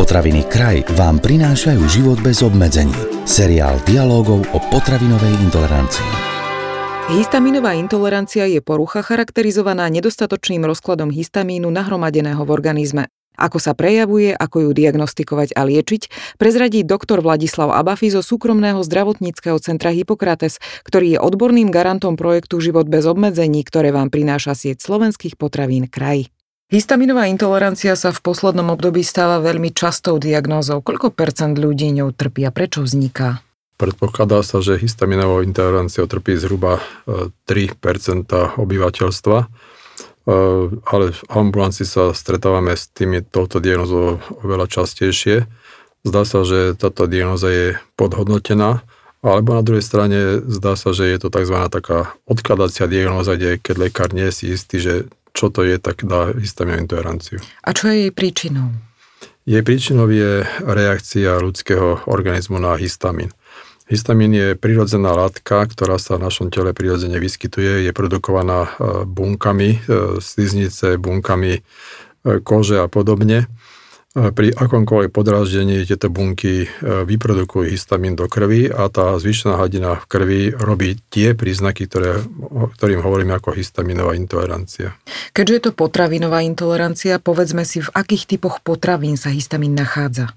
Potraviny kraj vám prinášajú život bez obmedzení. Seriál dialógov o potravinovej intolerancii. Histaminová intolerancia je porucha charakterizovaná nedostatočným rozkladom histamínu nahromadeného v organizme. Ako sa prejavuje, ako ju diagnostikovať a liečiť, prezradí doktor Vladislav Abafi zo súkromného zdravotníckého centra Hippokrates, ktorý je odborným garantom projektu Život bez obmedzení, ktoré vám prináša sieť slovenských potravín kraj. Histaminová intolerancia sa v poslednom období stáva veľmi častou diagnózou. Koľko percent ľudí ňou trpia? Prečo vzniká? Predpokladá sa, že histaminovou intoleranciou trpí zhruba 3 e, obyvateľstva, e, ale v ambulancii sa stretávame s tými touto diagnózou oveľa častejšie. Zdá sa, že táto diagnóza je podhodnotená, alebo na druhej strane zdá sa, že je to tzv. taká odkladacia diagnóza, kde keď lekár nie je si istý, že čo to je, tak dá histaminovú intoleranciu. A čo je jej príčinou? Jej príčinou je reakcia ľudského organizmu na histamín. Histamín je prirodzená látka, ktorá sa v našom tele prirodzene vyskytuje. Je produkovaná e, bunkami, e, sliznice, bunkami e, kože a podobne. Pri akomkoľvek podráždení tieto bunky e, vyprodukujú histamín do krvi a tá zvyšená hladina v krvi robí tie príznaky, ktoré, ktorým hovoríme ako histaminová intolerancia. Keďže je to potravinová intolerancia, povedzme si, v akých typoch potravín sa histamín nachádza?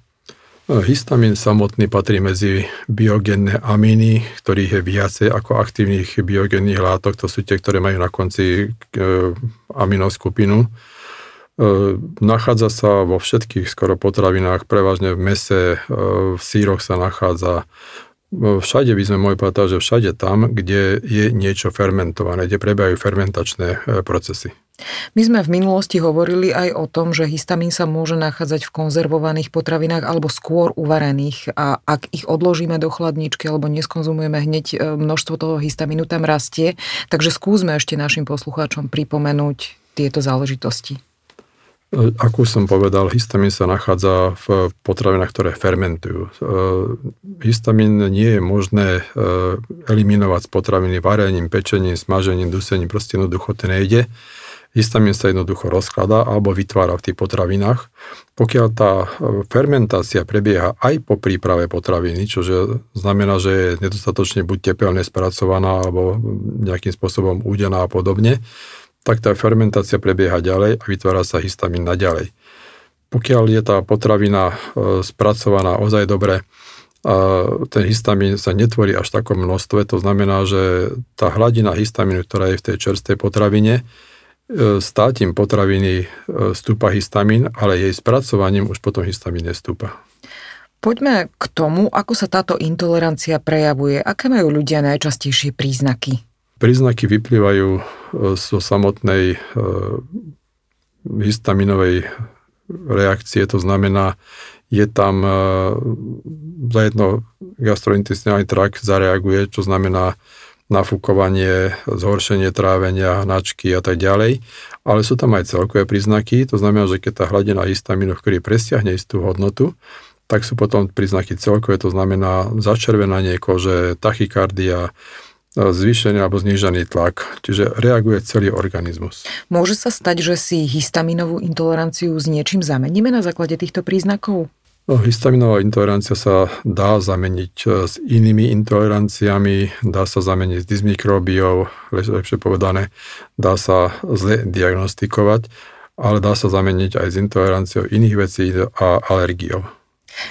E, histamín samotný patrí medzi biogenné amíny, ktorých je viacej ako aktívnych biogenných látok. To sú tie, ktoré majú na konci aminoskupinu. E, nachádza sa vo všetkých skoro potravinách, prevažne v mese, e, v síroch sa nachádza. E, všade by sme mohli povedať, že všade tam, kde je niečo fermentované, kde prebiehajú fermentačné procesy. My sme v minulosti hovorili aj o tom, že histamín sa môže nachádzať v konzervovaných potravinách alebo skôr uvarených a ak ich odložíme do chladničky alebo neskonzumujeme hneď množstvo toho histamínu tam rastie. Takže skúsme ešte našim poslucháčom pripomenúť tieto záležitosti. Ako som povedal, histamín sa nachádza v potravinách, ktoré fermentujú. E, histamín nie je možné e, eliminovať z potraviny varením, pečením, smažením, dusením, proste jednoducho to nejde. Histamín sa jednoducho rozkladá alebo vytvára v tých potravinách. Pokiaľ tá e, fermentácia prebieha aj po príprave potraviny, čo znamená, že je nedostatočne buď tepelne spracovaná alebo nejakým spôsobom údená a podobne, tak tá fermentácia prebieha ďalej a vytvára sa histamín naďalej. Pokiaľ je tá potravina e, spracovaná ozaj dobre, ten histamín sa netvorí až v takom množstve, to znamená, že tá hladina histamínu, ktorá je v tej čerstvej potravine, e, státím potraviny e, stúpa histamín, ale jej spracovaním už potom histamín nestúpa. Poďme k tomu, ako sa táto intolerancia prejavuje. Aké majú ľudia najčastejšie príznaky? Príznaky vyplývajú e, zo samotnej e, histaminovej reakcie, to znamená, je tam e, zajedno gastrointestinálny trakt zareaguje, čo znamená nafúkovanie, zhoršenie trávenia, hnačky a tak ďalej. Ale sú tam aj celkové príznaky, to znamená, že keď tá hladina histamínu v krvi presiahne istú hodnotu, tak sú potom príznaky celkové, to znamená začervenanie kože, tachykardia, zvýšený alebo znížený tlak, čiže reaguje celý organizmus. Môže sa stať, že si histaminovú intoleranciu s niečím zameníme na základe týchto príznakov? No, histaminová intolerancia sa dá zameniť e, s inými intoleranciami, dá sa zameniť s dysmikrobiou, lepšie povedané, dá sa zle diagnostikovať, ale dá sa zameniť aj s intoleranciou iných vecí a alergiou.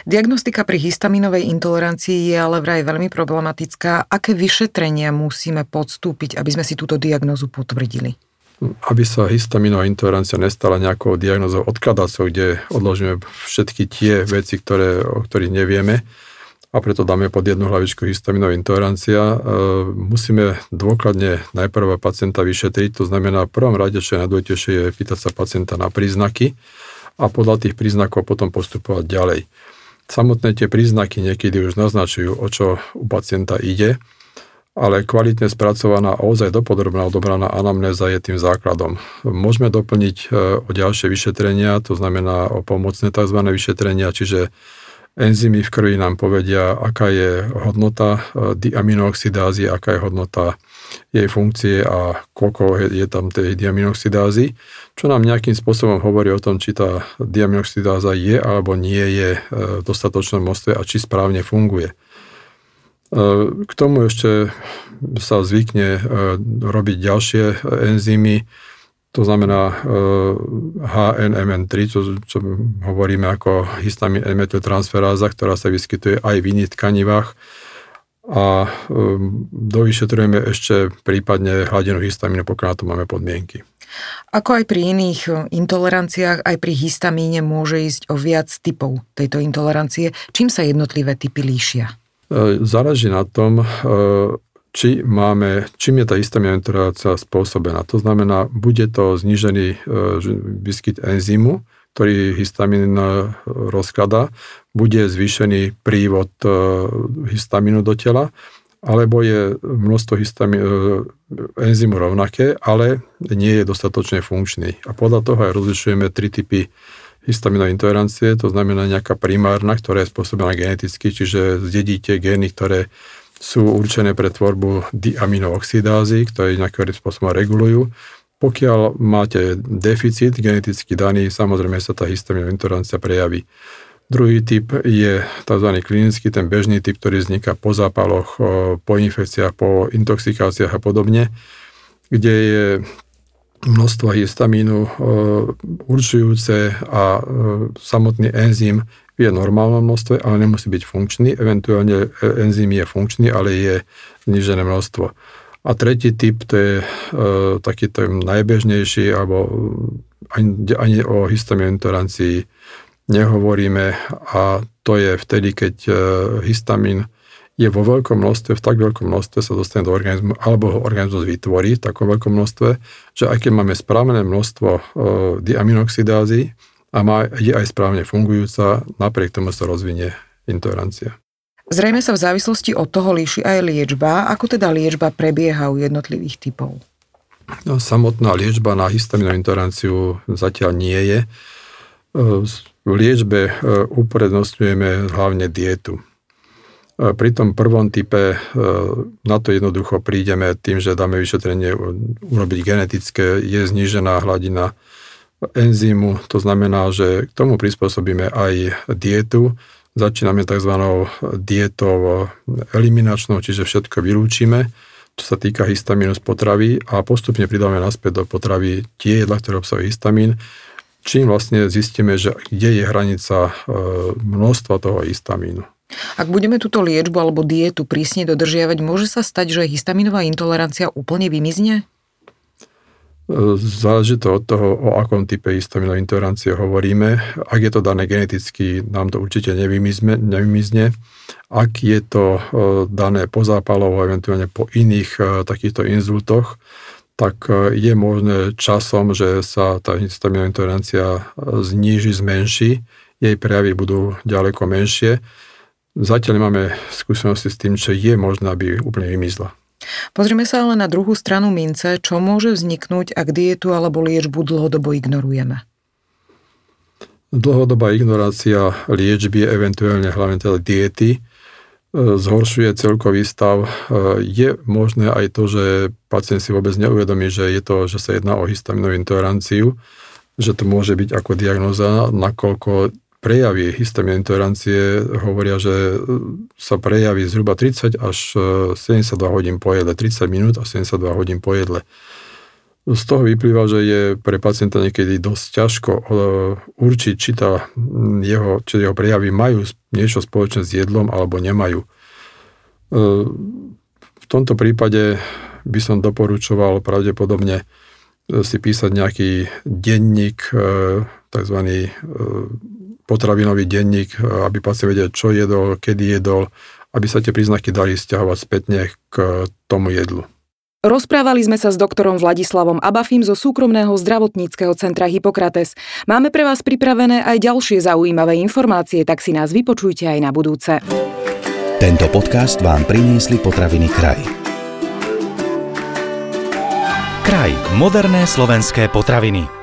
Diagnostika pri histaminovej intolerancii je ale vraj veľmi problematická. Aké vyšetrenia musíme podstúpiť, aby sme si túto diagnozu potvrdili? Aby sa histaminová intolerancia nestala nejakou diagnozou odkladácou, kde odložíme všetky tie veci, ktoré, o ktorých nevieme a preto dáme pod jednu hlavičku histaminová intolerancia, e, musíme dôkladne najprv pacienta vyšetriť, to znamená v prvom rade, čo je najdôležitejšie, je pýtať sa pacienta na príznaky a podľa tých príznakov potom postupovať ďalej. Samotné tie príznaky niekedy už naznačujú, o čo u pacienta ide, ale kvalitne spracovaná a ozaj dopodrobná odobraná anamnéza je tým základom. Môžeme doplniť e, o ďalšie vyšetrenia, to znamená o pomocné tzv. vyšetrenia, čiže Enzymy v krvi nám povedia, aká je hodnota e, diaminooxidázy, aká je hodnota jej funkcie a koľko je, je tam tej diaminoxidázy, čo nám nejakým spôsobom hovorí o tom, či tá diaminoxidáza je alebo nie je e, v dostatočnom množstve a či správne funguje. E, k tomu ešte sa zvykne robiť ďalšie enzymy, to znamená HNMN3, čo, čo hovoríme ako histamin metyltransferáza, ktorá sa vyskytuje aj v iných tkanivách a um, dovyšetrujeme ešte prípadne hladinu histamínu, pokiaľ na to máme podmienky. Ako aj pri iných e, intoleranciách, aj pri histamíne môže ísť o viac typov tejto intolerancie. Čím sa jednotlivé typy líšia? Záleží na tom, či máme, čím je tá histaminotolerácia spôsobená. To znamená, bude to znížený výskyt enzymu, ktorý histamín rozkladá, bude zvýšený prívod e, histamínu do tela, alebo je množstvo histamí, e, enzymu rovnaké, ale nie je dostatočne funkčný. A podľa toho aj rozlišujeme tri typy histaminovej intolerancie, to znamená nejaká primárna, ktorá je spôsobená geneticky, čiže zdedíte gény, ktoré sú určené pre tvorbu diaminooxidázy, ktoré nejakým spôsobom regulujú. Pokiaľ máte deficit geneticky daný, samozrejme sa tá histaminová intolerancia prejaví. Druhý typ je tzv. klinický, ten bežný typ, ktorý vzniká po zápaloch, po infekciách, po intoxikáciách a podobne, kde je množstvo histamínu určujúce a samotný enzym je v normálnom množstve, ale nemusí byť funkčný. Eventuálne e, enzym je funkčný, ale je znižené množstvo. A tretí typ, to je e, taký ten najbežnejší, alebo ani, ani o histaminointolerancii nehovoríme a to je vtedy, keď e, histamín je vo veľkom množstve, v tak veľkom množstve sa dostane do organizmu, alebo ho organizmus vytvorí v takom veľkom množstve, že aj keď máme správne množstvo e, diaminoxidázy a má, je aj správne fungujúca, napriek tomu sa rozvinie intolerancia. Zrejme sa v závislosti od toho líši aj liečba. Ako teda liečba prebieha u jednotlivých typov? No, samotná liečba na histaminovú intoleranciu zatiaľ nie je. E, v liečbe e, uprednostňujeme hlavne dietu. E, pri tom prvom type na to jednoducho prídeme tým, že dáme vyšetrenie urobiť genetické, je znížená hladina enzymu, to znamená, že k tomu prispôsobíme aj dietu, Začíname tzv. dietou eliminačnou, čiže všetko vylúčime, čo sa týka histamínu z potravy a postupne pridáme naspäť do potravy tie jedla, ktoré obsahujú histamín, čím vlastne zistíme, že kde je hranica e, množstva toho histamínu. Ak budeme túto liečbu alebo dietu prísne dodržiavať, môže sa stať, že histaminová intolerancia úplne vymizne? Záleží to od toho, o akom type histaminovej intolerancie hovoríme. Ak je to dané geneticky, nám to určite nevymizne. nevymizne. Ak je to e, dané po zápalovo, eventuálne po iných e, takýchto inzultoch, tak e, je možné časom, že sa tá histaminová intolerancia zníži, zmenší, jej prejavy budú ďaleko menšie. Zatiaľ nemáme skúsenosti s tým, čo je možné, aby úplne vymizla. Pozrime sa ale na druhú stranu mince, čo môže vzniknúť, ak dietu alebo liečbu dlhodobo ignorujeme. Dlhodobá ignorácia liečby, eventuálne hlavne teda diety, e, zhoršuje celkový stav. E, je možné aj to, že pacient si vôbec neuvedomí, že je to, že sa jedná o histaminovú intoleranciu, že to môže byť ako diagnoza, nakoľko prejavy histamín intolerancie hovoria, že sa prejaví zhruba 30 až 72 e, hodín po jedle, 30 minút a 72 hodín po jedle. Z toho vyplýva, že je pre pacienta niekedy dosť ťažko e, určiť, či, tá jeho, či jeho prejavy majú niečo spoločné s jedlom alebo nemajú. E, v tomto prípade by som doporučoval pravdepodobne si písať nejaký denník, tzv potravinový denník, e, aby pacient vedel, čo jedol, kedy jedol, aby sa tie príznaky dali stiahovať spätne k tomu jedlu. Rozprávali sme sa s doktorom Vladislavom Abafim zo súkromného zdravotníckého centra Hippokrates. Máme pre vás pripravené aj ďalšie zaujímavé informácie, tak si nás vypočujte aj na budúce. Tento podcast vám priniesli potraviny kraj. Kraj. Moderné slovenské potraviny.